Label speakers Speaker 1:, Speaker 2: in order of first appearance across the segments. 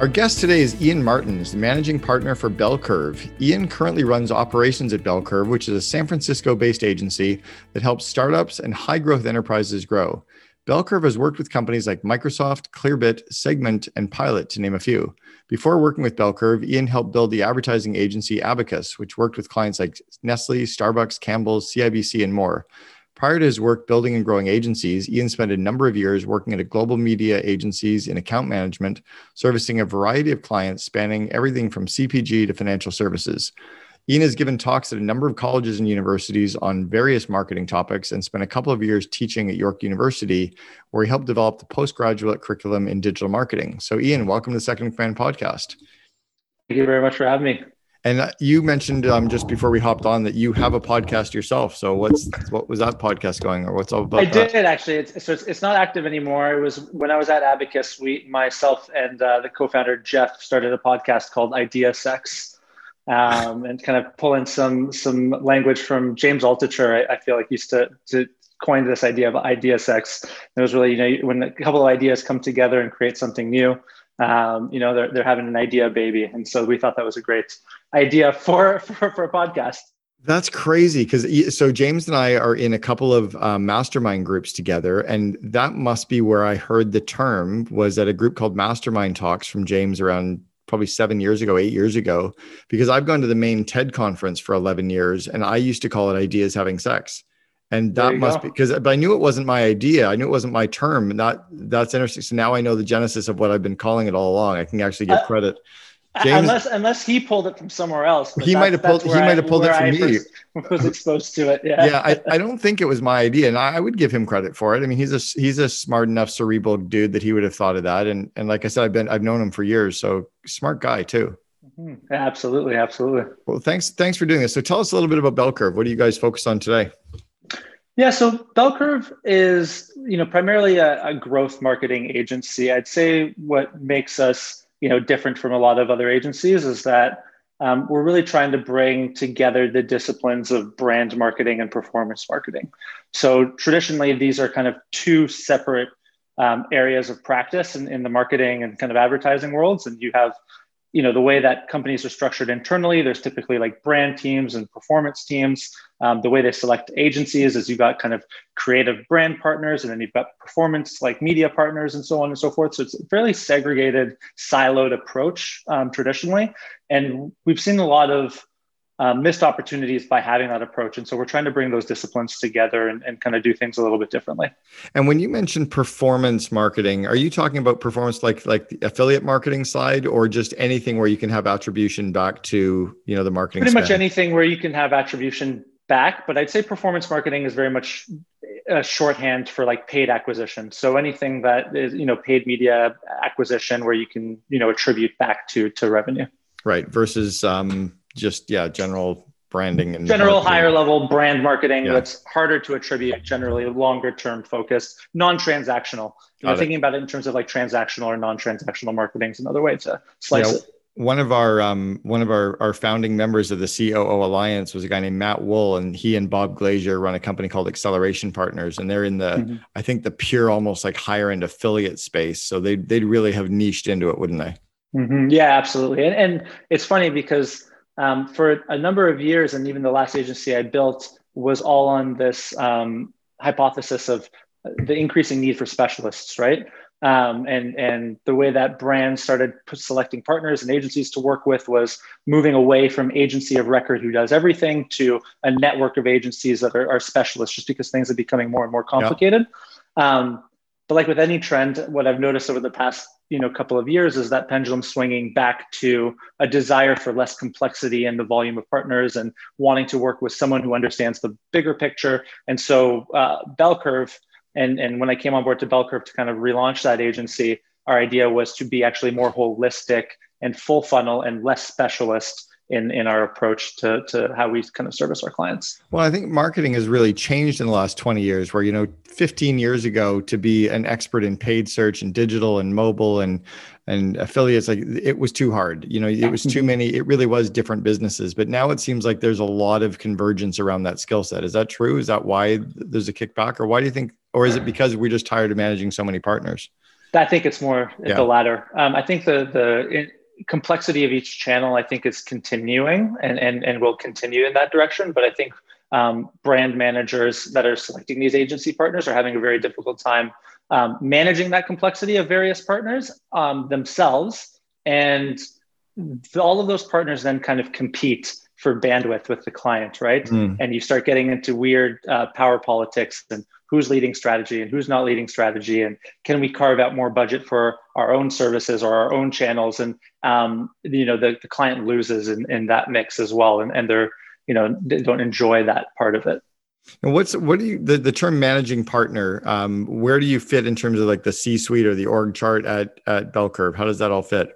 Speaker 1: Our guest today is Ian Martins, the managing partner for BellCurve. Ian currently runs operations at BellCurve, which is a San Francisco based agency that helps startups and high growth enterprises grow. BellCurve has worked with companies like Microsoft, Clearbit, Segment, and Pilot, to name a few. Before working with BellCurve, Ian helped build the advertising agency Abacus, which worked with clients like Nestle, Starbucks, Campbell's, CIBC, and more. Prior to his work building and growing agencies, Ian spent a number of years working at a global media agencies in account management, servicing a variety of clients spanning everything from CPG to financial services. Ian has given talks at a number of colleges and universities on various marketing topics and spent a couple of years teaching at York University, where he helped develop the postgraduate curriculum in digital marketing. So, Ian, welcome to the Second Command podcast.
Speaker 2: Thank you very much for having me.
Speaker 1: And uh, you mentioned um, just before we hopped on that you have a podcast yourself. So what's what was that podcast going, or what's all about?
Speaker 2: I
Speaker 1: that?
Speaker 2: did actually. It's, so it's, it's not active anymore. It was when I was at Abacus. We, myself, and uh, the co-founder Jeff started a podcast called Idea Sex, um, and kind of pulling some some language from James Altucher. I, I feel like used to to coin this idea of idea sex. it was really you know when a couple of ideas come together and create something new um, you know, they're, they're having an idea baby. And so we thought that was a great idea for, for, for a podcast.
Speaker 1: That's crazy because so James and I are in a couple of um, mastermind groups together, and that must be where I heard the term was at a group called Mastermind Talks from James around probably seven years ago, eight years ago, because I've gone to the main TED conference for eleven years, and I used to call it ideas having sex and that must go. be because but i knew it wasn't my idea. I knew it wasn't my term. Not that's interesting. So now i know the genesis of what i've been calling it all along. I can actually give uh, credit.
Speaker 2: James, unless unless he pulled it from somewhere else
Speaker 1: he might have pulled he might have pulled it from me.
Speaker 2: was exposed to it. Yeah.
Speaker 1: Yeah I, I don't think it was my idea and I, I would give him credit for it. I mean he's a he's a smart enough cerebral dude that he would have thought of that. And and like i said i've been i've known him for years so smart guy too.
Speaker 2: Mm-hmm. absolutely absolutely.
Speaker 1: Well thanks thanks for doing this. So tell us a little bit about Bell Curve. what do you guys focus on today
Speaker 2: yeah, so BellCurve is you know primarily a, a, growth marketing agency. I'd say what makes us you know different from a lot of other agencies is that um, we're really trying to bring together the disciplines of brand marketing and performance marketing. So traditionally, these are kind of two separate um, areas of practice in, in the marketing and kind of advertising worlds, and you have you know the way that companies are structured internally there's typically like brand teams and performance teams. Um, the way they select agencies is you've got kind of creative brand partners and then you've got performance like media partners and so on and so forth. So it's a fairly segregated siloed approach um, traditionally. And we've seen a lot of uh, missed opportunities by having that approach. And so we're trying to bring those disciplines together and, and kind of do things a little bit differently.
Speaker 1: And when you mention performance marketing, are you talking about performance like like the affiliate marketing side or just anything where you can have attribution back to, you know, the marketing?
Speaker 2: Pretty spend? much anything where you can have attribution back, but I'd say performance marketing is very much a shorthand for like paid acquisition. So anything that is, you know, paid media acquisition where you can, you know, attribute back to to revenue.
Speaker 1: Right. Versus um just yeah general branding and
Speaker 2: general marketing. higher level brand marketing yeah. that's harder to attribute generally longer term focused non-transactional you know, thinking about it in terms of like transactional or non-transactional marketing is another way to slice yeah. it
Speaker 1: one of our um, one of our, our founding members of the COO Alliance was a guy named Matt Wool, and he and Bob Glazer run a company called Acceleration Partners, and they're in the mm-hmm. I think the pure almost like higher end affiliate space. So they they'd really have niched into it, wouldn't they?
Speaker 2: Mm-hmm. Yeah, absolutely. And, and it's funny because um, for a number of years, and even the last agency I built was all on this um, hypothesis of the increasing need for specialists, right? Um, and and the way that brands started selecting partners and agencies to work with was moving away from agency of record who does everything to a network of agencies that are, are specialists, just because things are becoming more and more complicated. Um, but like with any trend, what I've noticed over the past you know a couple of years is that pendulum swinging back to a desire for less complexity in the volume of partners and wanting to work with someone who understands the bigger picture. And so uh, BellCurve, and and when I came on board to bell curve to kind of relaunch that agency, our idea was to be actually more holistic and full funnel and less specialist in in our approach to to how we kind of service our clients.
Speaker 1: Well, I think marketing has really changed in the last 20 years where you know 15 years ago to be an expert in paid search and digital and mobile and and affiliates like it was too hard. You know it was too many it really was different businesses but now it seems like there's a lot of convergence around that skill set. Is that true? Is that why there's a kickback or why do you think or is it because we're just tired of managing so many partners?
Speaker 2: I think it's more yeah. the latter. Um, i think the the complexity of each channel i think is continuing and and and will continue in that direction but i think um, brand managers that are selecting these agency partners are having a very difficult time um, managing that complexity of various partners um, themselves. And all of those partners then kind of compete for bandwidth with the client, right? Mm. And you start getting into weird uh, power politics and who's leading strategy and who's not leading strategy, and can we carve out more budget for our own services or our own channels? And um, you know, the, the client loses in, in that mix as well, and, and they're you know they don't enjoy that part of it.
Speaker 1: And what's what do you the, the term managing partner? Um, where do you fit in terms of like the C suite or the org chart at at Bell Curve? How does that all fit?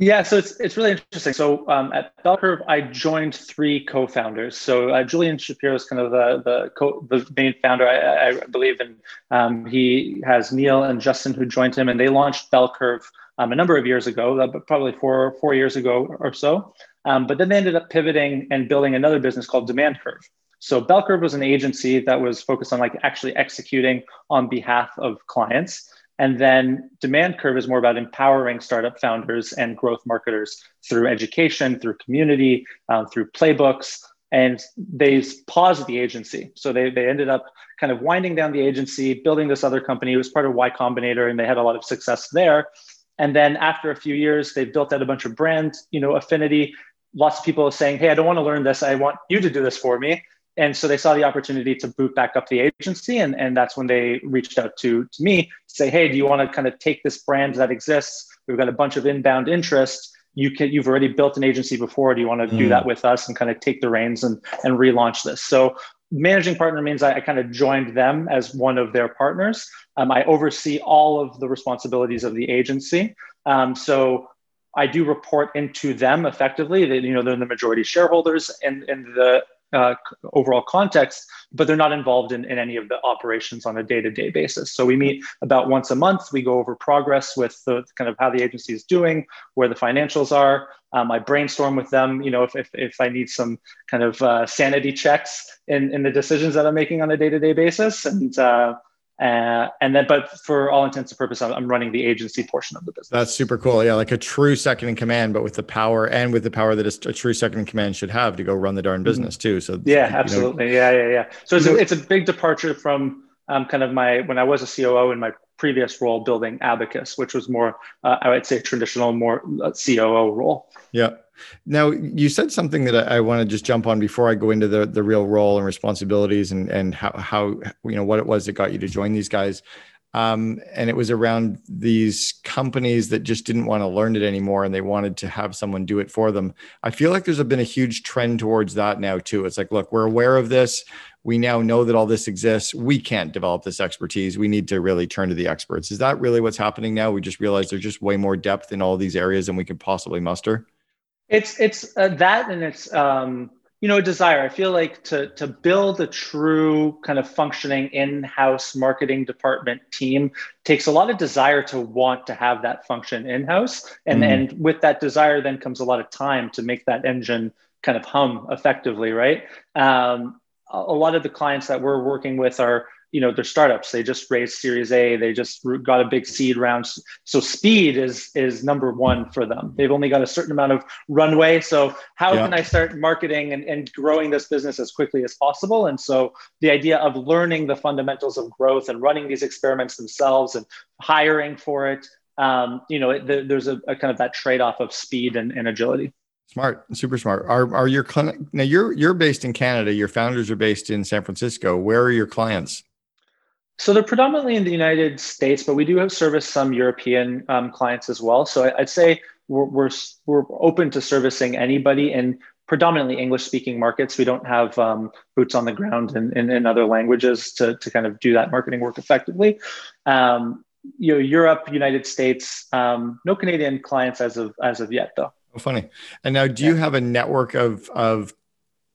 Speaker 2: Yeah, so it's it's really interesting. So um, at Bell Curve, I joined three co-founders. So uh, Julian Shapiro is kind of the the, co- the main founder, I, I believe, and um, he has Neil and Justin who joined him, and they launched Bell Curve um, a number of years ago, uh, probably four four years ago or so. Um, but then they ended up pivoting and building another business called Demand Curve. So Bell Curve was an agency that was focused on like actually executing on behalf of clients. And then Demand Curve is more about empowering startup founders and growth marketers through education, through community, um, through playbooks. And they paused the agency. So they, they ended up kind of winding down the agency, building this other company. It was part of Y Combinator, and they had a lot of success there. And then after a few years, they built out a bunch of brand, you know, affinity. Lots of people saying, "Hey, I don't want to learn this. I want you to do this for me." And so they saw the opportunity to boot back up the agency and, and that's when they reached out to, to me to say hey do you want to kind of take this brand that exists? We've got a bunch of inbound interest. You can you've already built an agency before. Do you want to mm. do that with us and kind of take the reins and, and relaunch this? So managing partner means I, I kind of joined them as one of their partners. Um, i oversee all of the responsibilities of the agency. Um, so I do report into them effectively. They, you know, they're the majority shareholders and and the uh, overall context, but they're not involved in, in any of the operations on a day-to-day basis. So we meet about once a month. We go over progress with the kind of how the agency is doing, where the financials are. Um, I brainstorm with them, you know, if, if, if I need some kind of uh, sanity checks in, in the decisions that I'm making on a day-to-day basis. And uh, uh, and then, but for all intents and purposes, I'm running the agency portion of the business.
Speaker 1: That's super cool. Yeah, like a true second in command, but with the power and with the power that a true second in command should have to go run the darn business too. So
Speaker 2: yeah, absolutely. Know, yeah, yeah, yeah. So it's a, it's a big departure from um, kind of my when I was a COO in my previous role building Abacus, which was more, uh, I would say, traditional, more uh, COO role.
Speaker 1: Yeah. Now you said something that I, I want to just jump on before I go into the the real role and responsibilities and and how how you know what it was that got you to join these guys. Um, and it was around these companies that just didn't want to learn it anymore and they wanted to have someone do it for them. I feel like there's been a huge trend towards that now too. It's like, look, we're aware of this. We now know that all this exists. We can't develop this expertise. We need to really turn to the experts. Is that really what's happening now? We just realize there's just way more depth in all these areas than we can possibly muster.
Speaker 2: It's it's uh, that, and it's um, you know a desire. I feel like to to build a true kind of functioning in-house marketing department team takes a lot of desire to want to have that function in-house, and mm. and with that desire, then comes a lot of time to make that engine kind of hum effectively, right? Um, a lot of the clients that we're working with are you know they're startups they just raised series a they just got a big seed round so speed is is number one for them they've only got a certain amount of runway so how yeah. can i start marketing and, and growing this business as quickly as possible and so the idea of learning the fundamentals of growth and running these experiments themselves and hiring for it um, you know it, there's a, a, kind of that trade-off of speed and, and agility
Speaker 1: Smart, super smart. Are are your client now? You're you're based in Canada. Your founders are based in San Francisco. Where are your clients?
Speaker 2: So they're predominantly in the United States, but we do have service some European um, clients as well. So I'd say we're, we're, we're open to servicing anybody in predominantly English speaking markets. We don't have um, boots on the ground in, in, in, other languages to, to kind of do that marketing work effectively. Um, you know, Europe, United States, um, no Canadian clients as of as of yet, though.
Speaker 1: Oh, funny. And now, do yeah. you have a network of of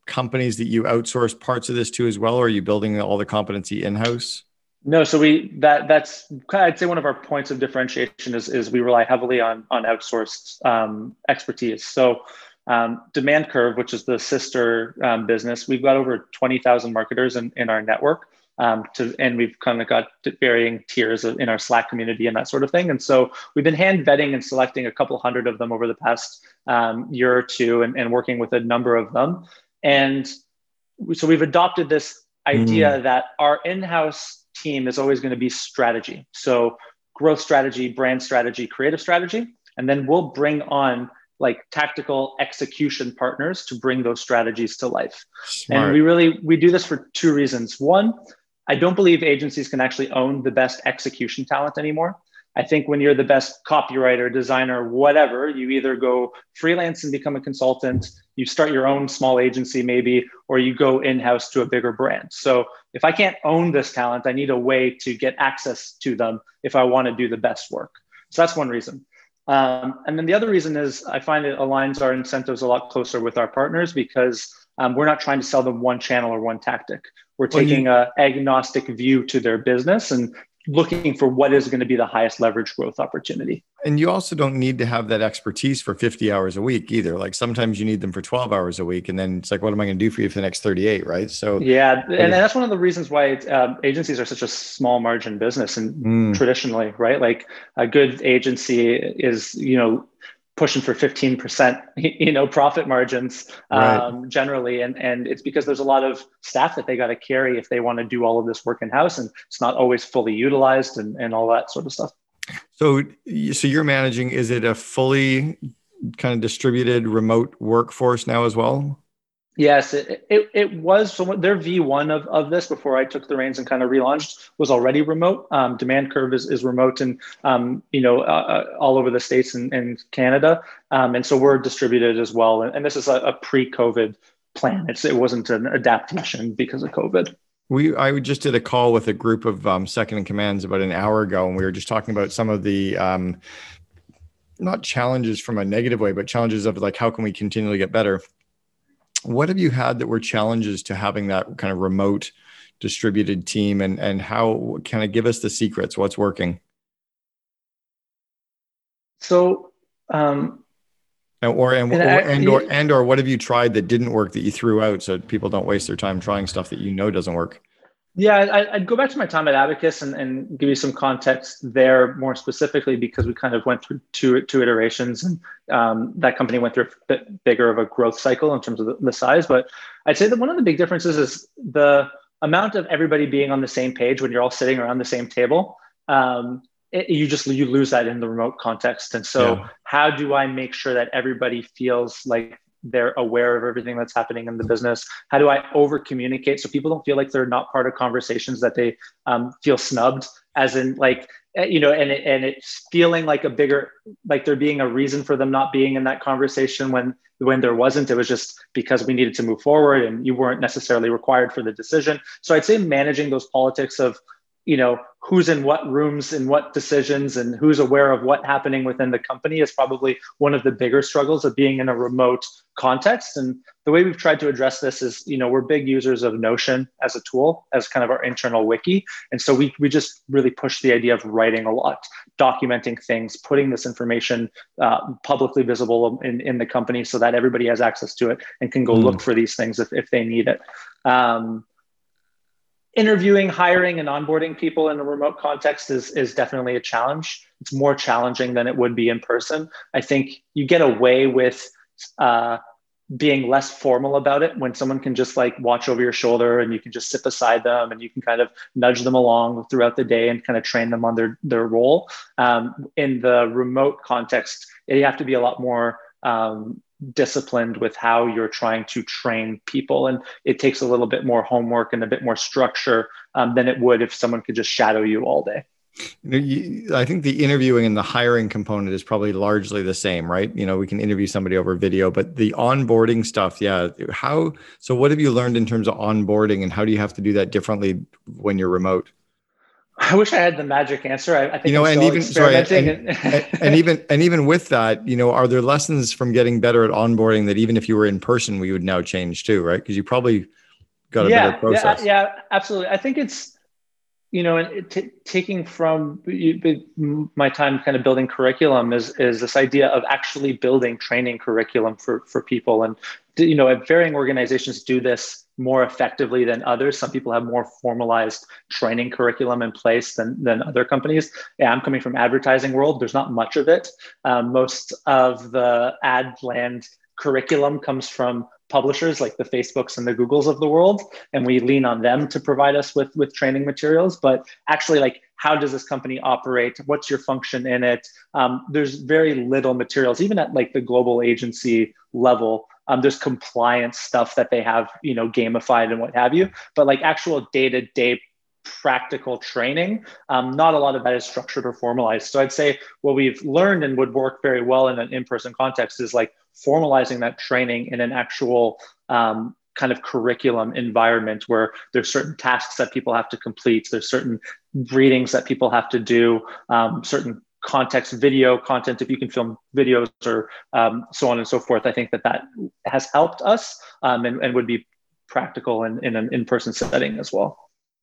Speaker 1: companies that you outsource parts of this to as well, or are you building all the competency in house?
Speaker 2: No, so we that that's I'd say one of our points of differentiation is is we rely heavily on on outsourced um, expertise. So um, Demand Curve, which is the sister um, business, we've got over twenty thousand marketers in, in our network. Um, to, and we've kind of got varying tiers of, in our Slack community and that sort of thing. And so we've been hand vetting and selecting a couple hundred of them over the past um, year or two, and, and working with a number of them. And so we've adopted this idea mm. that our in-house team is always going to be strategy. So growth strategy, brand strategy, creative strategy, and then we'll bring on like tactical execution partners to bring those strategies to life. Smart. And we really we do this for two reasons. One, I don't believe agencies can actually own the best execution talent anymore. I think when you're the best copywriter, designer, whatever, you either go freelance and become a consultant, you start your own small agency maybe, or you go in house to a bigger brand. So if I can't own this talent, I need a way to get access to them if I want to do the best work. So that's one reason. Um, and then the other reason is I find it aligns our incentives a lot closer with our partners because um, we're not trying to sell them one channel or one tactic. We're taking well, you, a agnostic view to their business and looking for what is going to be the highest leverage growth opportunity.
Speaker 1: And you also don't need to have that expertise for 50 hours a week either. Like sometimes you need them for 12 hours a week. And then it's like, what am I going to do for you for the next 38? Right. So,
Speaker 2: yeah. And that's one of the reasons why um, agencies are such a small margin business and mm. traditionally, right? Like a good agency is, you know, pushing for 15% you know profit margins right. um, generally. And and it's because there's a lot of staff that they got to carry if they want to do all of this work in house and it's not always fully utilized and, and all that sort of stuff.
Speaker 1: So so you're managing is it a fully kind of distributed remote workforce now as well
Speaker 2: Yes, it, it, it, was. So their V1 of, of this before I took the reins and kind of relaunched was already remote. Um, Demand Curve is, is remote and, um, you know, uh, uh, all over the States and, and Canada. Um, and so we're distributed as well. And, and this is a, a pre-COVID plan. It's, it wasn't an adaptation because of COVID.
Speaker 1: We I just did a call with a group of um, second in commands about an hour ago, and we were just talking about some of the um, not challenges from a negative way, but challenges of like how can we continually get better what have you had that were challenges to having that kind of remote distributed team and and how kind of give us the secrets what's working?
Speaker 2: So um
Speaker 1: and, or and, and, or, and or and or what have you tried that didn't work that you threw out so people don't waste their time trying stuff that you know doesn't work
Speaker 2: yeah, I, would go back to my time at Abacus and, and give you some context there more specifically because we kind of went through two two iterations and um, that company went through a bit bigger of a growth cycle in terms of the, the size. But I'd say that one of the big differences is the amount of everybody being on the same page when you're all sitting around the same table. Um, it, you just you lose that in the remote context. And so, yeah. how do I make sure that everybody feels like they're aware of everything that's happening in the business? How do I over communicate so people don't feel like they're not part of conversations that they um, feel snubbed? As in, like eh, you know, and it, and it's feeling like a bigger, like there being a reason for them not being in that conversation when when there wasn't. It was just because we needed to move forward, and you weren't necessarily required for the decision. So I'd say managing those politics of you know who's in what rooms and what decisions and who's aware of what happening within the company is probably one of the bigger struggles of being in a remote context. And the way we've tried to address this is you know we're big users of notion as a tool as kind of our internal wiki. And so we, we just really push the idea of writing a lot documenting things putting this information uh, publicly visible in, in the company so that everybody has access to it and can go mm. look for these things if, if they need it. Um, interviewing, hiring, and onboarding people in a remote context is, is definitely a challenge. It's more challenging than it would be in person. I think you get away with uh, being less formal about it when someone can just like watch over your shoulder and you can just sit beside them and you can kind of nudge them along throughout the day and kind of train them on their, their role. Um, in the remote context, you have to be a lot more um, disciplined with how you're trying to train people and it takes a little bit more homework and a bit more structure um, than it would if someone could just shadow you all day
Speaker 1: I think the interviewing and the hiring component is probably largely the same, right? You know, we can interview somebody over video, but the onboarding stuff, yeah. How so? What have you learned in terms of onboarding, and how do you have to do that differently when you're remote?
Speaker 2: I wish I had the magic answer. I, I think
Speaker 1: you know, and even sorry, and,
Speaker 2: and,
Speaker 1: and, and, even and even with that, you know, are there lessons from getting better at onboarding that even if you were in person, we would now change too, right? Because you probably got a
Speaker 2: yeah,
Speaker 1: better process.
Speaker 2: Yeah, yeah, absolutely. I think it's you know, t- taking from my time kind of building curriculum is is this idea of actually building training curriculum for for people, and you know, varying organizations do this more effectively than others. Some people have more formalized training curriculum in place than, than other companies. Yeah, I'm coming from advertising world. There's not much of it. Um, most of the ad land curriculum comes from publishers like the facebooks and the googles of the world and we lean on them to provide us with with training materials but actually like how does this company operate what's your function in it um, there's very little materials even at like the global agency level um, there's compliance stuff that they have, you know, gamified and what have you. But like actual day to day practical training, um, not a lot of that is structured or formalized. So I'd say what we've learned and would work very well in an in person context is like formalizing that training in an actual um, kind of curriculum environment where there's certain tasks that people have to complete there's certain readings that people have to do um, certain context video content if you can film videos or um, so on and so forth i think that that has helped us um, and, and would be practical in, in an in-person setting as well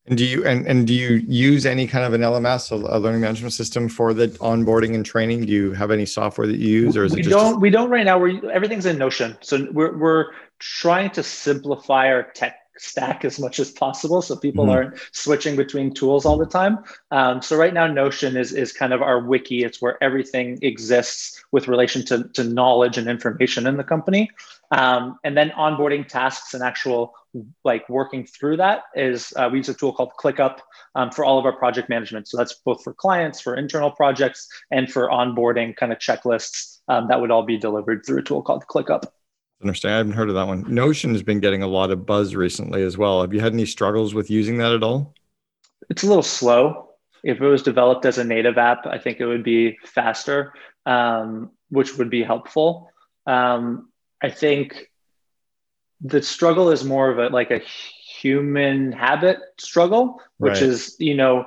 Speaker 1: and do you and, and do you use any kind of an LMS, a, learning management system for the onboarding and training? Do you have any software that you use, or is
Speaker 2: we
Speaker 1: it
Speaker 2: just don't? We don't right now. We're everything's in Notion, so we're we're trying to simplify our tech stack as much as possible so people mm-hmm. aren't switching between tools all the time. Um, so right now notion is, is kind of our wiki. It's where everything exists with relation to, to knowledge and information in the company. Um, and then onboarding tasks and actual like working through that is uh, we use a tool called clickup um, for all of our project management. So that's both for clients for internal projects and for onboarding kind of checklists um, that would all be delivered through a tool called clickup
Speaker 1: Understand. I haven't heard of that one. Notion has been getting a lot of buzz recently as well. Have you had any struggles with using that at all?
Speaker 2: It's a little slow. If it was developed as a native app, I think it would be faster, um, which would be helpful. Um, I think the struggle is more of a like a human habit struggle, which right. is you know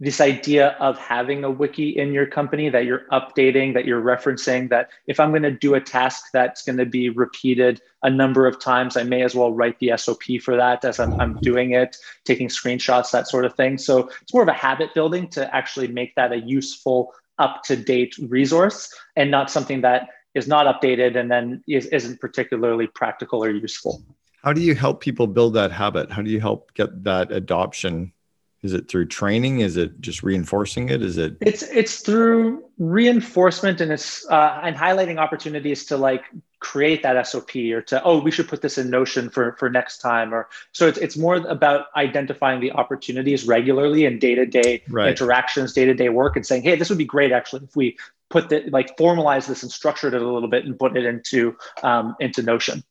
Speaker 2: this idea of having a wiki in your company that you're updating, that you're referencing, that if I'm going to do a task that's going to be repeated a number of times, I may as well write the SOP for that as I'm, I'm doing it, taking screenshots, that sort of thing. So it's more of a habit building to actually make that a useful, up to date resource and not something that is not updated and then is, isn't particularly practical or useful.
Speaker 1: How do you help people build that habit? How do you help get that adoption is it through training? Is it just reinforcing it? Is it
Speaker 2: it's it's through reinforcement and it's uh, and highlighting opportunities to like create that sop or to oh we should put this in notion for for next time or so it's, it's more about identifying the opportunities regularly in day-to-day right. interactions day-to-day work and saying hey this would be great actually if we put the like formalize this and structure it a little bit and put it into um, into notion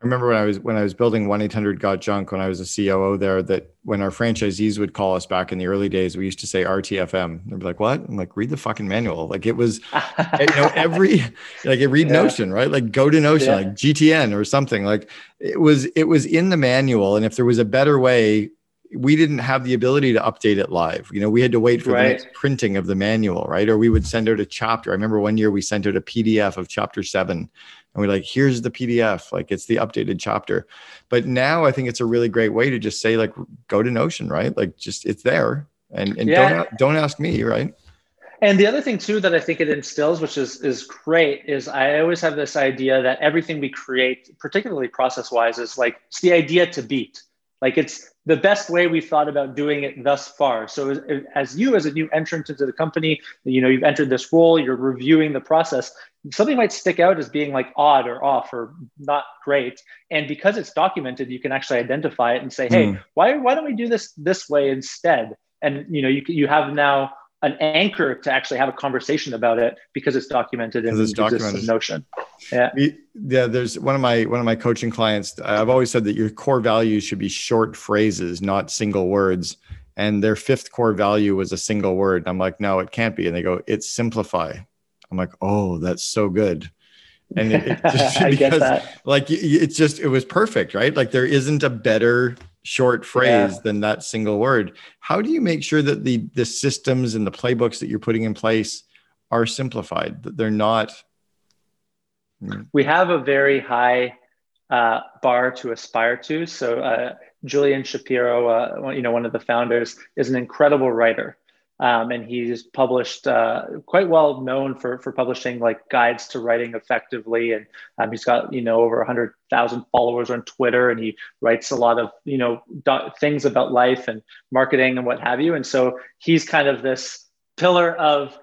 Speaker 1: I remember when I was when I was building one eight hundred got junk when I was a COO there that when our franchisees would call us back in the early days we used to say RTFM they'd be like what I'm like read the fucking manual like it was you know every like it read yeah. Notion right like go to Notion yeah. like GTN or something like it was it was in the manual and if there was a better way we didn't have the ability to update it live. You know, we had to wait for right. the next printing of the manual, right? Or we would send out a chapter. I remember one year we sent out a PDF of chapter seven and we're like here's the pdf like it's the updated chapter. But now i think it's a really great way to just say like go to notion right? Like just it's there. And, and yeah. don't don't ask me right?
Speaker 2: And the other thing too that i think it instills which is is great is i always have this idea that everything we create particularly process wise is like it's the idea to beat like it's the best way we've thought about doing it thus far. So as, as, you, as a new entrant into the company, you know, you've entered this role, you're reviewing the process. Something might stick out as being like odd or off or not great. And because it's documented, you can actually identify it and say, hey, mm. why, why don't we do this this way instead? And you know, you, you have now an anchor to actually have a conversation about it because it's documented in the Notion. Yeah.
Speaker 1: Yeah. There's one of my one of my coaching clients. I've always said that your core values should be short phrases, not single words. And their fifth core value was a single word. I'm like, no, it can't be. And they go, it's simplify. I'm like, oh, that's so good. And it, it just, because like it's just it was perfect, right? Like there isn't a better short phrase yeah. than that single word. How do you make sure that the the systems and the playbooks that you're putting in place are simplified? That they're not.
Speaker 2: We have a very high uh, bar to aspire to. So uh, Julian Shapiro, uh, you know, one of the founders, is an incredible writer. Um, and he's published uh, quite well known for for publishing like guides to writing effectively and um, he's got you know over 100000 followers on twitter and he writes a lot of you know do- things about life and marketing and what have you and so he's kind of this pillar of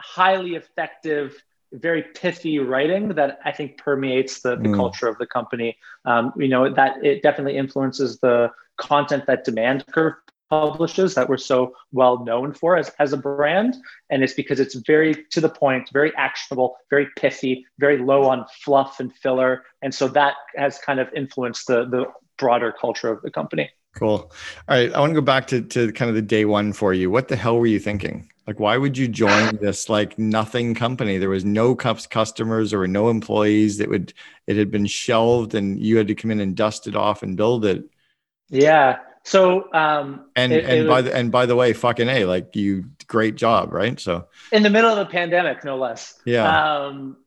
Speaker 2: highly effective very pithy writing that I think permeates the, the mm. culture of the company. Um, you know, that it definitely influences the content that Demand Curve publishes that we're so well known for as, as a brand. And it's because it's very to the point, very actionable, very pithy, very low on fluff and filler. And so that has kind of influenced the, the broader culture of the company.
Speaker 1: Cool. All right. I want to go back to, to kind of the day one for you. What the hell were you thinking? Like, why would you join this like nothing company? There was no cups customers, there were no employees that would, it had been shelved and you had to come in and dust it off and build it.
Speaker 2: Yeah. So um,
Speaker 1: and it, and it by was, the and by the way, fucking a like you great job, right? So
Speaker 2: in the middle of a pandemic, no less.
Speaker 1: Yeah.
Speaker 2: Um,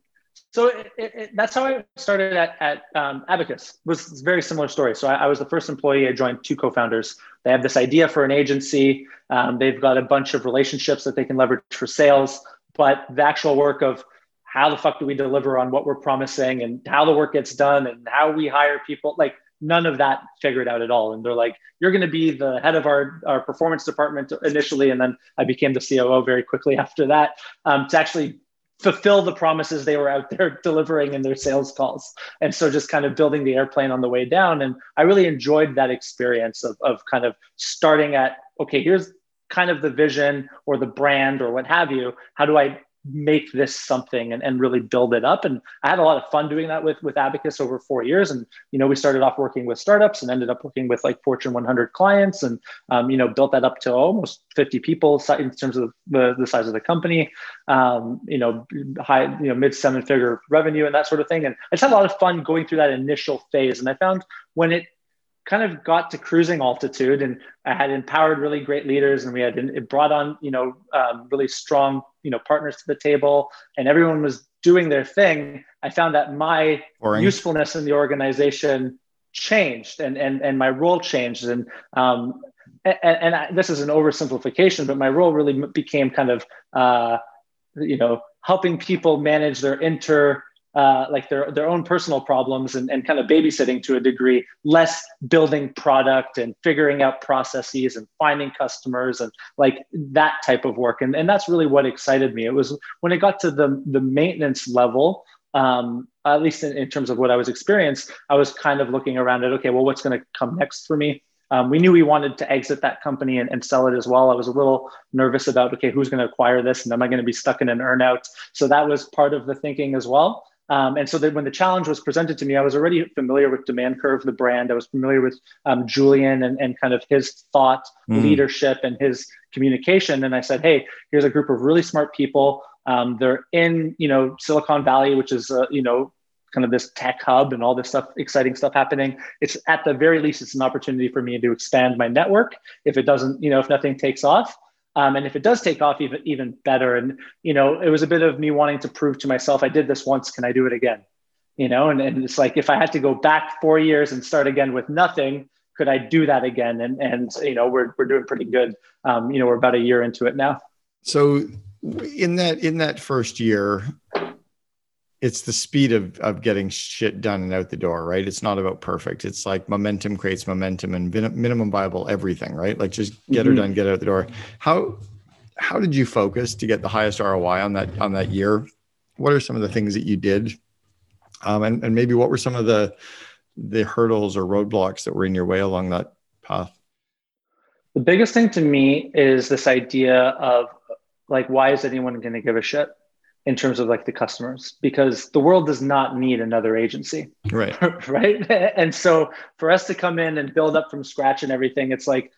Speaker 2: so it, that's how I started at, at um, Abacus. It was a very similar story. So I, I, was the first employee. I joined two co-founders. They have this idea for an agency. Um, they've got a bunch of relationships that they can leverage for sales, but the actual work of how the fuck do we deliver on what we're promising and how the work gets done and how we hire people, like none of that figured out at all. And they're like, you're going to be the head of our, our performance department initially. And then I became the COO very quickly after that um, to actually fulfill the promises they were out there delivering in their sales calls. And so just kind of building the airplane on the way down. And I really enjoyed that experience of, of kind of starting at, okay, here's kind of the vision or the brand or what have you. How do I make this something and, and really build it up. And I had a lot of fun doing that with, with Abacus over four years. And, you know, we started off working with startups and ended up working with like Fortune 100 clients and, um, you know, built that up to almost 50 people in terms of the, the size of the company, um, you know, high, you know, mid seven figure revenue and that sort of thing. And I just had a lot of fun going through that initial phase. And I found when it kind of got to cruising altitude and I had empowered really great leaders and we had it brought on, you know, um, really strong, you know, partners to the table and everyone was doing their thing. I found that my Boring. usefulness in the organization changed and, and, and my role changed. And, um, and, and I, this is an oversimplification, but my role really became kind of, uh, you know, helping people manage their inter uh, like their their own personal problems and, and kind of babysitting to a degree, less building product and figuring out processes and finding customers and like that type of work. And, and that's really what excited me. It was when it got to the the maintenance level, um, at least in, in terms of what I was experienced, I was kind of looking around at okay, well, what's going to come next for me? Um, we knew we wanted to exit that company and, and, sell it as well. I was a little nervous about, okay, who's going to acquire this? And am I going to be stuck in an earnout? So that was part of the thinking as well. Um, and so that when the challenge was presented to me, I was already familiar with Demand Curve, the brand. I was familiar with um, Julian and, and kind of his thought mm. leadership and his communication. And I said, hey, here's a group of really smart people. Um, they're in, you know, Silicon Valley, which is, uh, you know, kind of this tech hub and all this stuff, exciting stuff happening. It's at the very least, it's an opportunity for me to expand my network. If it doesn't, you know, if nothing takes off, um, and if it does take off, even even better. And you know, it was a bit of me wanting to prove to myself, I did this once. Can I do it again? You know, and, and it's like if I had to go back four years and start again with nothing, could I do that again? And and you know, we're we're doing pretty good. Um, you know, we're about a year into it now.
Speaker 1: So in that in that first year, it's the speed of of getting shit done and out the door, right? It's not about perfect. It's like momentum creates momentum and minimum viable everything, right? Like just get mm-hmm. her done, get out the door. How how did you focus to get the highest ROI on that on that year? What are some of the things that you did? Um, and, and maybe what were some of the the hurdles or roadblocks that were in your way along that path?
Speaker 2: The biggest thing to me is this idea of like, why is anyone going to give a shit? In terms of like the customers because the world does not need another agency.
Speaker 1: Right.
Speaker 2: Right? And so for us to come in and build up from scratch and everything it's like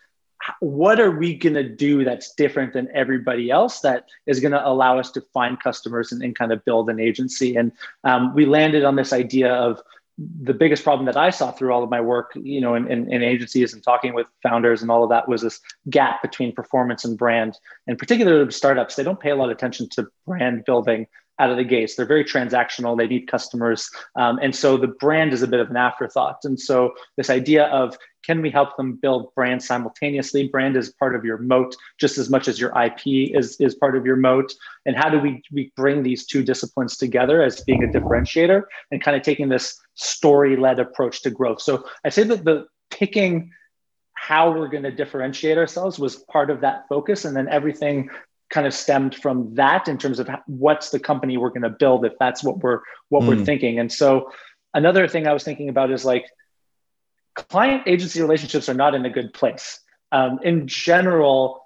Speaker 2: what are we going to do that's different than everybody else that is going to allow us to find customers and, and kind of build an agency? And um, we landed on this idea of the biggest problem that I saw through all of my work, you know, in, in, in, agencies and talking with founders and all of that was this gap between performance and brand. And particularly startups, they don't pay a lot of attention to brand building out of the gates. They're very transactional. They need customers, um, and so the brand is a bit of an afterthought. And so this idea of can we help them build brand simultaneously? Brand is part of your moat just as much as your IP is, is part of your moat. And how do we, we bring these two disciplines together as being a differentiator and kind of taking this story led approach to growth? So I say that the picking how we're going to differentiate ourselves was part of that focus. And then everything kind of stemmed from that in terms of what's the company we're going to build if that's what we're what mm. we're hmm. thinking. And so another thing I was thinking about is like client agency relationships are not in a good place. Um, in general,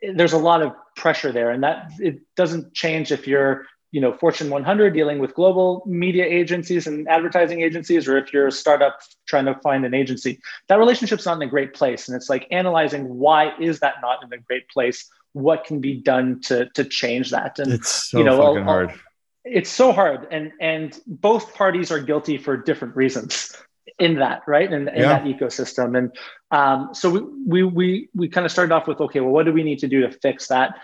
Speaker 2: there's a lot of pressure there, and that it doesn't change if you're you know Fortune 100 dealing with global media agencies and advertising agencies, or if you're a startup trying to find an agency. That relationship's not in a great place, and it's like analyzing why is that not in a great place? What can be done to to change that?
Speaker 1: And it's so you know, fucking I'll, hard. I'll,
Speaker 2: it's so hard, and and both parties are guilty for different reasons in that right in, in yeah. that ecosystem and um, so we, we we we kind of started off with okay well what do we need to do to fix that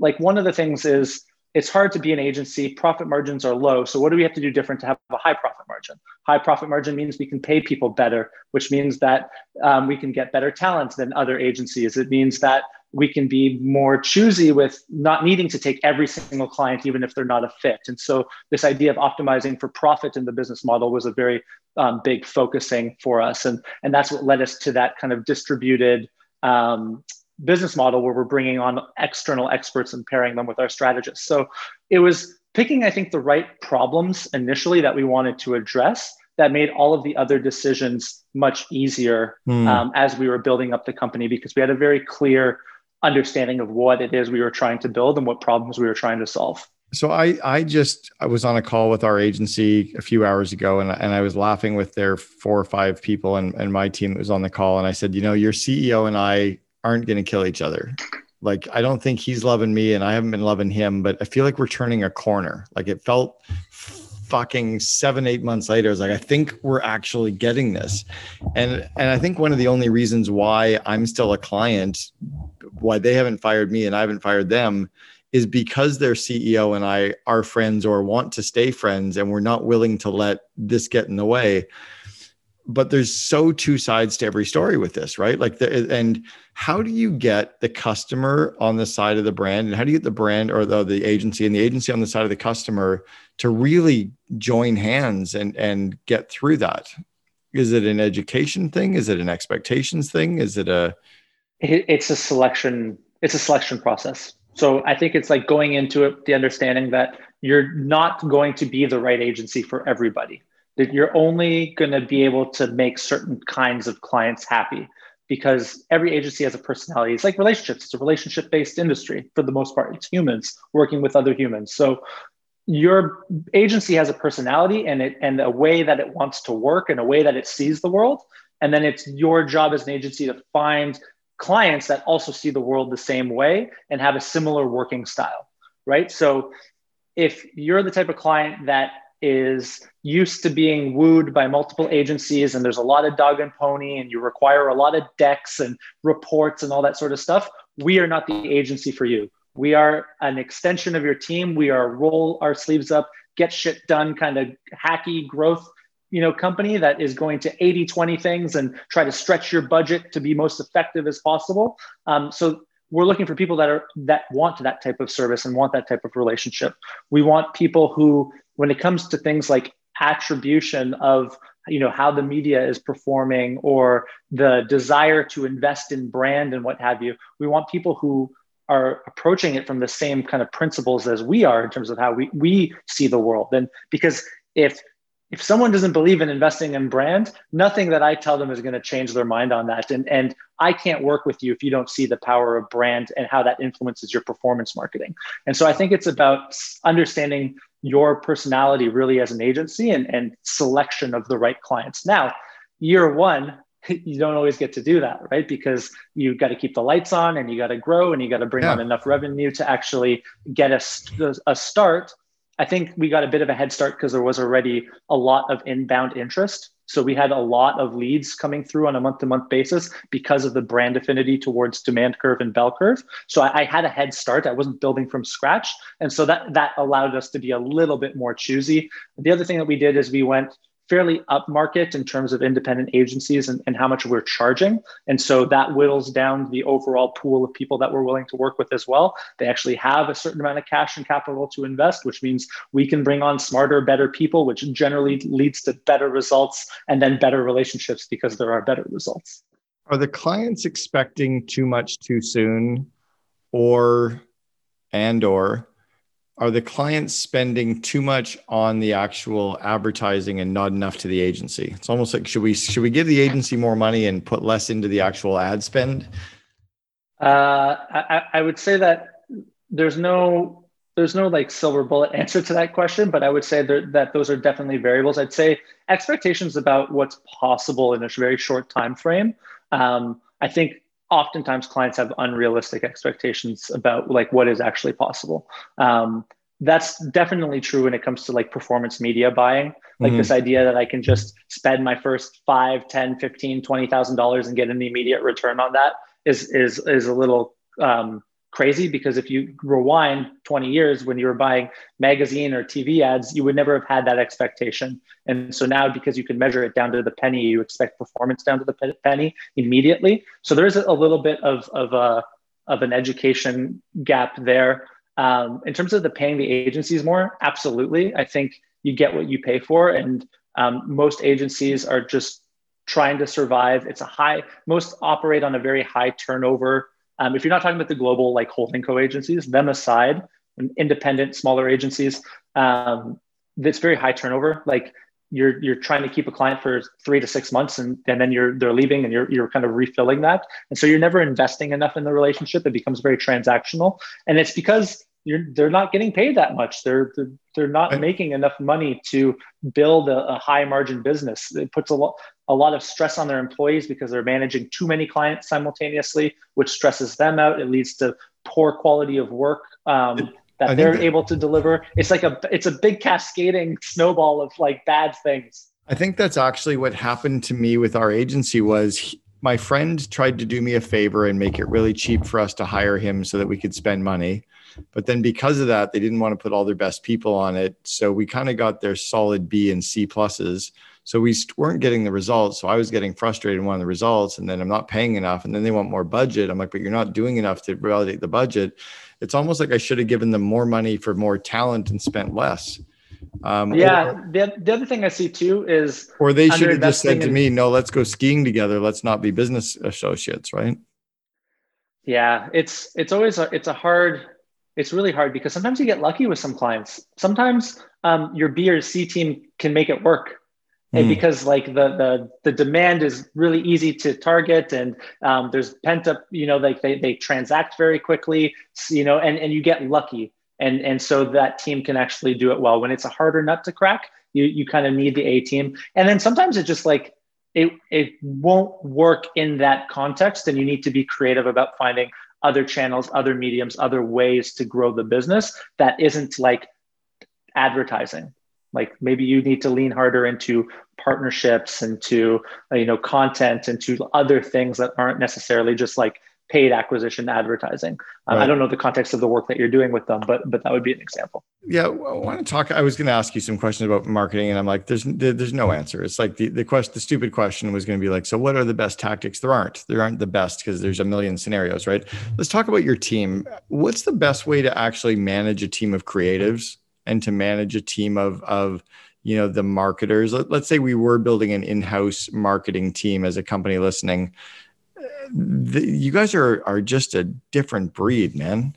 Speaker 2: like one of the things is it's hard to be an agency profit margins are low so what do we have to do different to have a high profit margin high profit margin means we can pay people better which means that um, we can get better talent than other agencies it means that we can be more choosy with not needing to take every single client, even if they're not a fit. And so, this idea of optimizing for profit in the business model was a very um, big focusing for us. And, and that's what led us to that kind of distributed um, business model where we're bringing on external experts and pairing them with our strategists. So, it was picking, I think, the right problems initially that we wanted to address that made all of the other decisions much easier mm. um, as we were building up the company because we had a very clear understanding of what it is we were trying to build and what problems we were trying to solve.
Speaker 1: So I I just I was on a call with our agency a few hours ago and, and I was laughing with their four or five people and, and my team that was on the call and I said, you know, your CEO and I aren't going to kill each other. Like I don't think he's loving me and I haven't been loving him, but I feel like we're turning a corner. Like it felt fucking seven, eight months later, I was like, I think we're actually getting this. And and I think one of the only reasons why I'm still a client why they haven't fired me and I haven't fired them is because their CEO and I are friends or want to stay friends and we're not willing to let this get in the way. But there's so two sides to every story with this, right? Like the and how do you get the customer on the side of the brand and how do you get the brand or the, the agency and the agency on the side of the customer to really join hands and and get through that? Is it an education thing? Is it an expectations thing? Is it a
Speaker 2: it's a selection it's a selection process so i think it's like going into it the understanding that you're not going to be the right agency for everybody that you're only going to be able to make certain kinds of clients happy because every agency has a personality. It's like relationships. It's a relationship based industry for the most part. It's humans working with other humans. So your agency has a personality and it and a way that it wants to work and a way that it sees the world. And then it's your job as an agency to find clients that also see the world the same way and have a similar working style, right? So if you're the type of client that is used to being wooed by multiple agencies and there's a lot of dog and pony and you require a lot of decks and reports and all that sort of stuff, we are not the agency for you. We are an extension of your team. We are roll our sleeves up, get shit done kind of hacky growth you know company that is going to 80 20 things and try to stretch your budget to be most effective as possible um, so we're looking for people that are that want that type of service and want that type of relationship. We want people who when it comes to things like attribution of you know how the media is performing or the desire to invest in brand and what have you we want people who are approaching it from the same kind of principles as we are in terms of how we, we see the world. And because if if someone doesn't believe in investing in brand, nothing that I tell them is going to change their mind on that. And, and I can't work with you if you don't see the power of brand and how that influences your performance marketing. And so I think it's about understanding your personality really as an agency and, and selection of the right clients. Now, year one, you don't always get to do that, right? Because you got to keep the lights on and you got to grow and you got to bring yeah. on enough revenue to actually get a, a start I think we got a bit of a head start because there was already a lot of inbound interest. So we had a lot of leads coming through on a month to month basis because of the brand affinity towards demand curve and bell curve. So I, I, had a head start. I wasn't building from scratch. And so that, that allowed us to be a little bit more choosy. The other thing that we did is we went fairly upmarket in terms of independent agencies and, and how much we're charging. And so that whittles down the overall pool of people that we're willing to work with as well. They actually have a certain amount of cash and capital to invest, which means we can bring on smarter, better people, which generally leads to better results and then better relationships because there are better results.
Speaker 1: Are the clients expecting too much too soon or and or are the clients spending too much on the actual advertising and not enough to the agency? It's almost like should we should we give the agency more money and put less into the actual ad spend?
Speaker 2: Uh, I, I would say that there's no there's no like silver bullet answer to that question but i would say that, that those are definitely variables. I'd say expectations about what's possible in a very short time frame. Um, i think oftentimes clients have unrealistic expectations about like what is actually possible um, that's definitely true when it comes to like performance media buying like mm-hmm. this idea that i can just spend my first 5 10 15 20000 dollars and get an immediate return on that is is is a little um, crazy because if you rewind 20 years when you were buying magazine or TV ads, you would never have had that expectation. And so now, because you can measure it down to the penny, you expect performance down to the penny immediately. So there's a little bit of, of, a, of an education gap there. Um, in terms of the paying the agencies more, absolutely. I think you get what you pay for. And um, most agencies are just trying to survive. It's a high, most operate on a very high turnover um, if you're not talking about the global like holding co agencies, them aside, independent smaller agencies, um, it's very high turnover. Like you're you're trying to keep a client for three to six months, and, and then you're they're leaving, and you're you're kind of refilling that, and so you're never investing enough in the relationship. It becomes very transactional, and it's because you're they're not getting paid that much. They're they're, they're not right. making enough money to build a, a, high margin business. It puts a lot a lot of stress on their employees because they're managing too many clients simultaneously, which stresses them out. It leads to poor quality of work um, that they're that, able to deliver. It's like a it's a big cascading snowball of like bad things.
Speaker 1: I think that's actually what happened to me with our agency was he, my friend tried to do me a favor and make it really cheap for us to hire him so that we could spend money. But then because of that, they didn't want to put all their best people on it. So we kind of got their solid B and C pluses. So we weren't getting the results. So I was getting frustrated one of the results, and then I'm not paying enough. And then they want more budget. I'm like, but you're not doing enough to validate the budget. It's almost like I should have given them more money for more talent and spent less.
Speaker 2: Um, yeah. Or, the, the other thing I see too is,
Speaker 1: or they should have just said to me, no, let's go skiing together. Let's not be business associates. Right.
Speaker 2: Yeah. It's, it's always, a, it's a hard, it's really hard because sometimes you get lucky with some clients. Sometimes um, your B or C team can make it work and hmm. because like the the the demand is really easy to target and um, there's pent up you know like they, they transact very quickly you know and, and you get lucky and and so that team can actually do it well when it's a harder nut to crack you you kind of need the a team and then sometimes it just like it it won't work in that context and you need to be creative about finding other channels other mediums other ways to grow the business that isn't like advertising. Like maybe you need to lean harder into partnerships and to uh, you know content and to other things that aren't necessarily just like paid acquisition advertising. Um, right. I don't know the context of the work that you're doing with them, but but that would be an example.
Speaker 1: Yeah, I want to talk. I was going to ask you some questions about marketing, and I'm like, there's there's no answer. It's like the the question, the stupid question was going to be like, so what are the best tactics? There aren't. There aren't the best because there's a million scenarios, right? Let's talk about your team. What's the best way to actually manage a team of creatives and to manage a team of of you know the marketers Let, us say we were building an in-house marketing team as a company listening the, you guys are are just a different breed man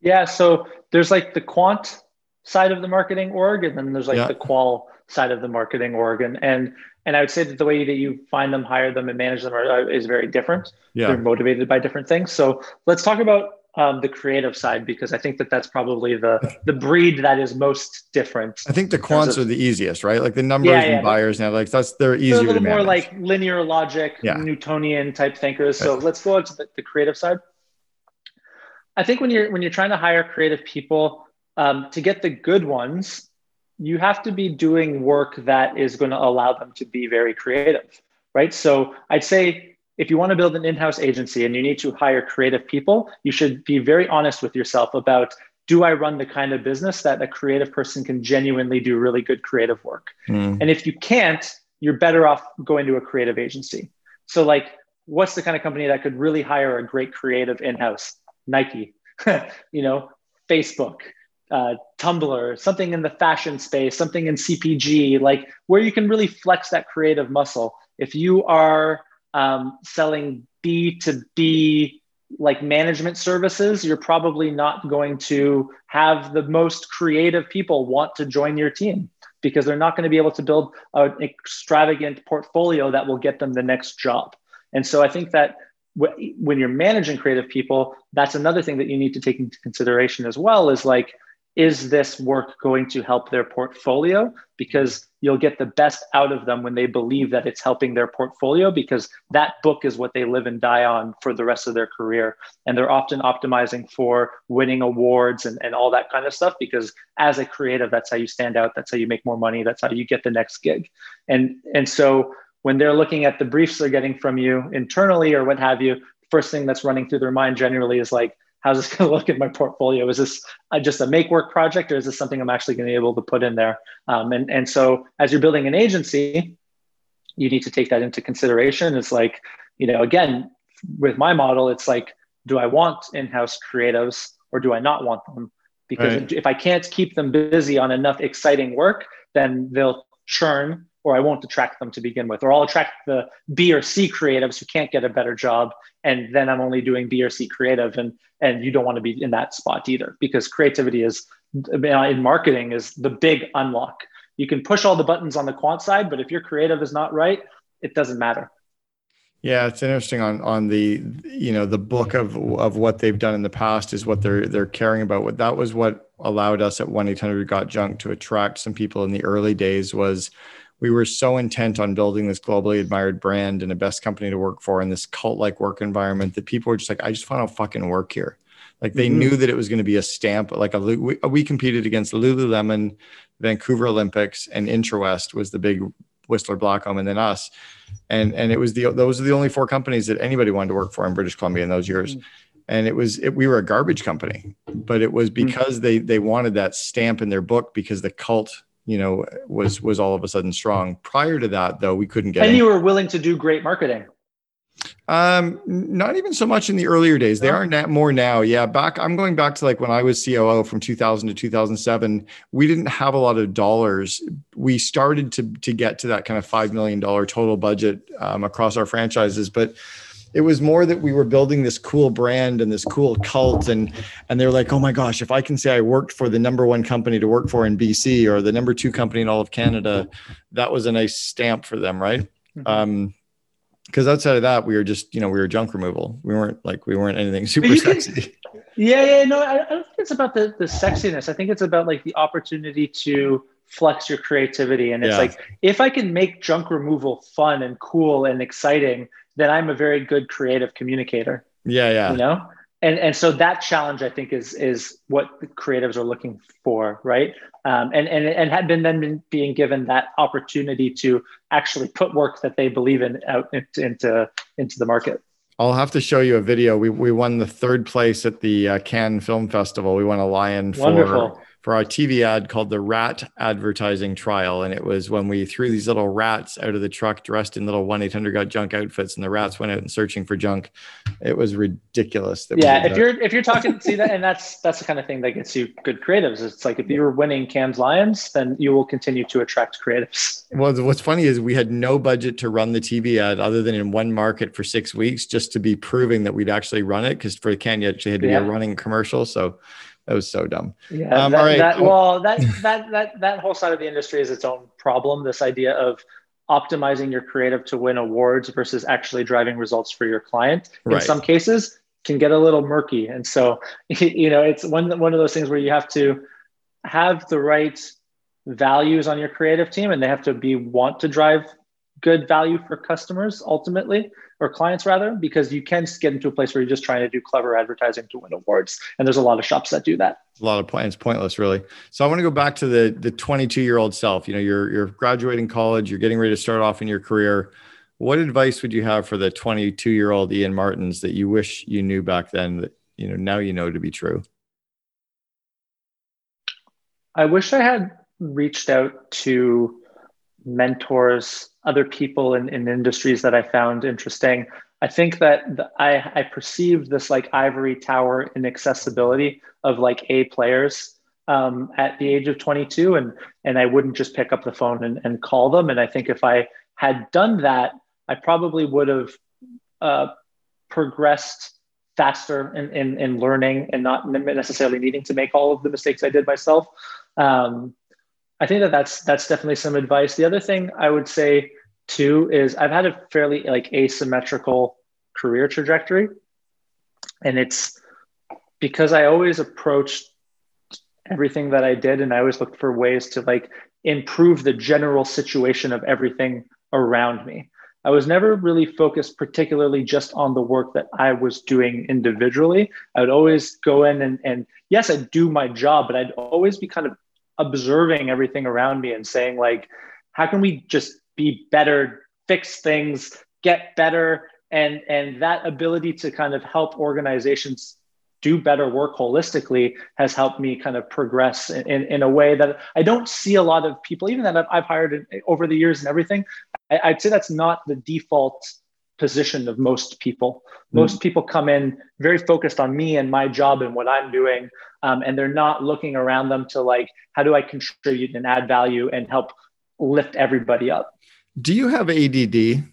Speaker 2: yeah so there's like the quant side of the marketing org and then there's like yeah. the qual side of the marketing org and and and I would say that the way that you find them, hire them, and manage them are, uh, is very different. Yeah. They're motivated by different things. So let's talk about um, the creative side because I think that that's probably the the breed that is most different.
Speaker 1: I think the quants of, are the easiest, right? Like the numbers yeah, yeah, and buyers now, like that's they're easier. They're a
Speaker 2: little more like linear logic, yeah. Newtonian type thinkers. So right. let's go to the, the creative side. I think when you're when you're trying to hire creative people, um, to get the good ones, you have to be doing work that is going to allow them to be very creative, right? So I'd say if you want to build an in-house agency and you need to hire creative people, you should be very honest with yourself about do I run the kind of business that a creative person can genuinely do really good creative work? Mm. And if you can't, you're better off going to a creative agency. So like what's the kind of company that could really hire a great creative in-house? Nike, you know, Facebook, uh, Tumblr, something in the fashion space, something in CPG, like where you can really flex that creative muscle. If you are um, selling B to B like management services, you're probably not going to have the most creative people want to join your team because they're not going to be able to build an extravagant portfolio that will get them the next job. And so I think that when you're managing creative people, that's another thing that you need to take into consideration as well is like, is this work going to help their portfolio? Because you'll get the best out of them when they believe that it's helping their portfolio, because that book is what they live and die on for the rest of their career. And they're often optimizing for winning awards and, and all that kind of stuff, because as a creative, that's how you stand out. That's how you make more money. That's how you get the next gig. And, and so when they're looking at the briefs they're getting from you internally or what have you, first thing that's running through their mind generally is like, how's this going to look in my portfolio? Is this just a make work project or is this something I'm actually going to be able to put in there? Um, and, and so as you're building an agency, you need to take that into consideration. It's like, you know, again, with my model, it's like, do I want in-house creatives or do I not want them? Because right. if I can't keep them busy on enough exciting work, then they'll churn or I won't attract them to begin with, or I'll attract the B or C creatives who can't get a better job, and then I'm only doing B or C creative, and and you don't want to be in that spot either because creativity is in marketing is the big unlock. You can push all the buttons on the quant side, but if your creative is not right, it doesn't matter.
Speaker 1: Yeah, it's interesting on on the you know the book of of what they've done in the past is what they're they're caring about. What that was what allowed us at one eight hundred got junk to attract some people in the early days was we were so intent on building this globally admired brand and a best company to work for in this cult like work environment that people were just like, I just want to fucking work here. Like they mm-hmm. knew that it was going to be a stamp. Like a, we, we competed against Lululemon, Vancouver Olympics, and Intrawest was the big Whistler Blackcomb, and then us. And and it was the those are the only four companies that anybody wanted to work for in British Columbia in those years. Mm-hmm. And it was it, we were a garbage company, but it was mm. because mm-hmm. they they wanted that stamp in their book because the cult you know, was was all of a sudden strong. Prior to that, though, we couldn't get.
Speaker 2: And you were willing to do great marketing.
Speaker 1: Um, not even so much in the earlier days. They are na- more now. Yeah, back. I'm going back to like when I was COO from 2000 to 2007. We didn't have a lot of dollars. We started to to get to that kind of five million dollar total budget um, across our franchises, but it was more that we were building this cool brand and this cool cult and and they're like oh my gosh if i can say i worked for the number one company to work for in bc or the number two company in all of canada that was a nice stamp for them right mm-hmm. um because outside of that we were just you know we were junk removal we weren't like we weren't anything super sexy
Speaker 2: can, yeah yeah no I, I don't think it's about the the sexiness i think it's about like the opportunity to flex your creativity and it's yeah. like if i can make junk removal fun and cool and exciting then I'm a very good creative communicator.
Speaker 1: Yeah, yeah.
Speaker 2: You know? And and so that challenge I think is is what creatives are looking for, right? Um, and and and had been then been being given that opportunity to actually put work that they believe in out into into the market.
Speaker 1: I'll have to show you a video. We we won the third place at the uh, Cannes Film Festival. We won a lion for Wonderful for our TV ad called the Rat Advertising Trial. And it was when we threw these little rats out of the truck dressed in little 1 800 got junk outfits, and the rats went out and searching for junk. It was ridiculous.
Speaker 2: yeah. If you're, if you're talking, see that, and that's, that's the kind of thing that gets you good creatives. It's like if you're winning Cannes Lions, then you will continue to attract creatives.
Speaker 1: Well, what's funny is we had no budget to run the TV ad other than in one market for six weeks just to be proving that we'd actually run it. Because for Cannes, you actually had to yeah. be a running commercial. So, that was so dumb.
Speaker 2: Yeah. Um, that, all right. That, well, that that that that whole side of the industry is its own problem. This idea of optimizing your creative to win awards versus actually driving results for your client. In right. some cases, can get a little murky. And so, you know, it's one one of those things where you have to have the right values on your creative team, and they have to be want to drive good value for customers ultimately or clients rather because you can get into a place where you're just trying to do clever advertising to win awards and there's a lot of shops that do that.
Speaker 1: A lot of points pointless really. So i want to go back to the the 22 year old self. You know you're you're graduating college you're getting ready to start off in your career. What advice would you have for the 22 year old ian martins that you wish you knew back then that you know now you know to be true?
Speaker 2: I wish i had reached out to mentors, other people in, in industries that I found interesting. I think that the, I, I perceived this like ivory tower inaccessibility of like A players um, at the age of 22 and, and I wouldn't just pick up the phone and, and call them. And I think if I had done that, I probably would have uh, progressed faster in, in, in learning and not necessarily needing to make all of the mistakes I did myself. Um, I think that that's that's definitely some advice. The other thing I would say too is I've had a fairly like asymmetrical career trajectory, and it's because I always approached everything that I did, and I always looked for ways to like improve the general situation of everything around me. I was never really focused particularly just on the work that I was doing individually. I would always go in and, and yes, I'd do my job, but I'd always be kind of observing everything around me and saying like how can we just be better fix things get better and and that ability to kind of help organizations do better work holistically has helped me kind of progress in, in, in, a way that I don't see a lot of people, even that I've, hired over the years and everything. I, would say that's not the default position of most people. Mm. Most people come in very focused on me and my job and what I'm doing, um, and they're not looking around them to like, how do I contribute and add value and help lift everybody up?
Speaker 1: Do you have ADD?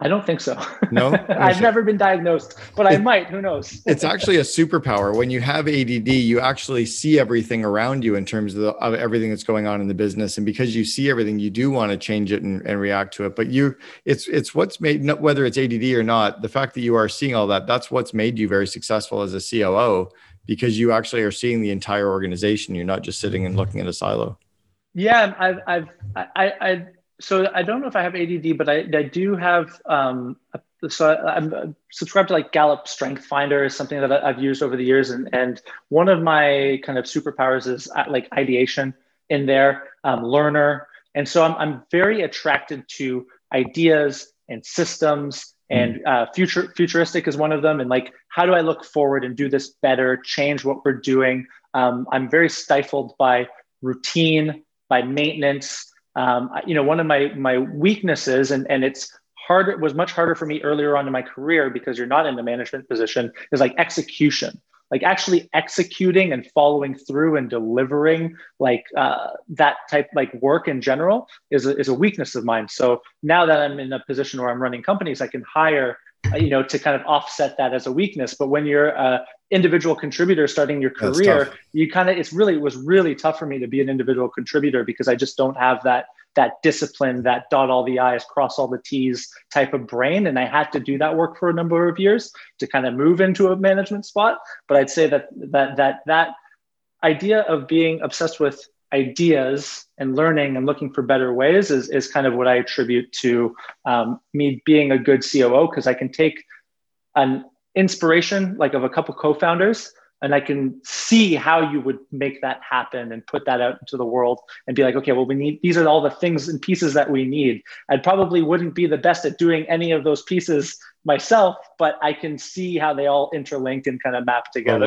Speaker 2: I don't think so.
Speaker 1: No,
Speaker 2: I've never been diagnosed, but I might. Who knows?
Speaker 1: it's actually a superpower. When you have ADD, you actually see everything around you in terms of, the, of, everything that's going on in the business, and because you see everything, you do want to change it and, and react to it. But you, it's it's what's made whether it's ADD or not. The fact that you are seeing all that, that's what's made you very successful as a COO because you actually are seeing the entire organization. You're not just sitting and looking at a silo.
Speaker 2: Yeah, I've I've I, I so I don't know if I have ADD, but I, I do have. Um, so I'm subscribed to like Gallup Strength Finder is something that I've used over the years, and and one of my kind of superpowers is uh, like ideation in there, um, learner, and so I'm I'm very attracted to ideas and systems and mm. uh, future futuristic is one of them and like how do i look forward and do this better change what we're doing um, i'm very stifled by routine by maintenance um, you know, one of my my weaknesses, and and it's hard. It was much harder for me earlier on in my career because you're not in a management position. Is like execution, like actually executing and following through and delivering like uh, that type like work in general is a, is a weakness of mine. So now that I'm in a position where I'm running companies, I can hire Uh, you know to kind of offset that as a weakness. But when you're a individual contributor starting your career you kind of it's really it was really tough for me to be an individual contributor because i just don't have that that discipline that dot all the i's cross all the t's type of brain. And i had to do that work for a number of years to kind of move into a management spot. But i'd say that that that that idea of being obsessed with ideas and learning and looking for better ways is, is kind of what I attribute to um, me being a good COO because I can take an inspiration like of a couple co-founders and I can see how you would make that happen and put that out into the world and be like, okay, well, we need these are all the things and pieces that we need. I probably wouldn't be the best at doing any of those pieces myself, but I can see how they all interlink and kind of map together.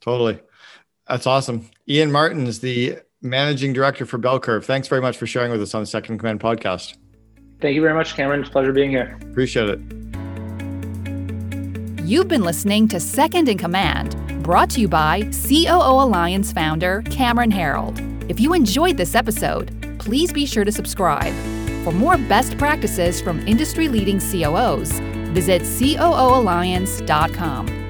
Speaker 1: Totally. totally. That's awesome. Ian Martin is the Managing Director for Bell Curve. Thanks very much for sharing with us on the Second Command podcast.
Speaker 2: Thank you very much, Cameron. It's a pleasure being here.
Speaker 1: Appreciate it.
Speaker 3: You've been listening to Second in Command, brought to you by COO Alliance founder Cameron Herold. If you enjoyed this episode, please be sure to subscribe. For more best practices from industry leading COOs, visit COOalliance.com.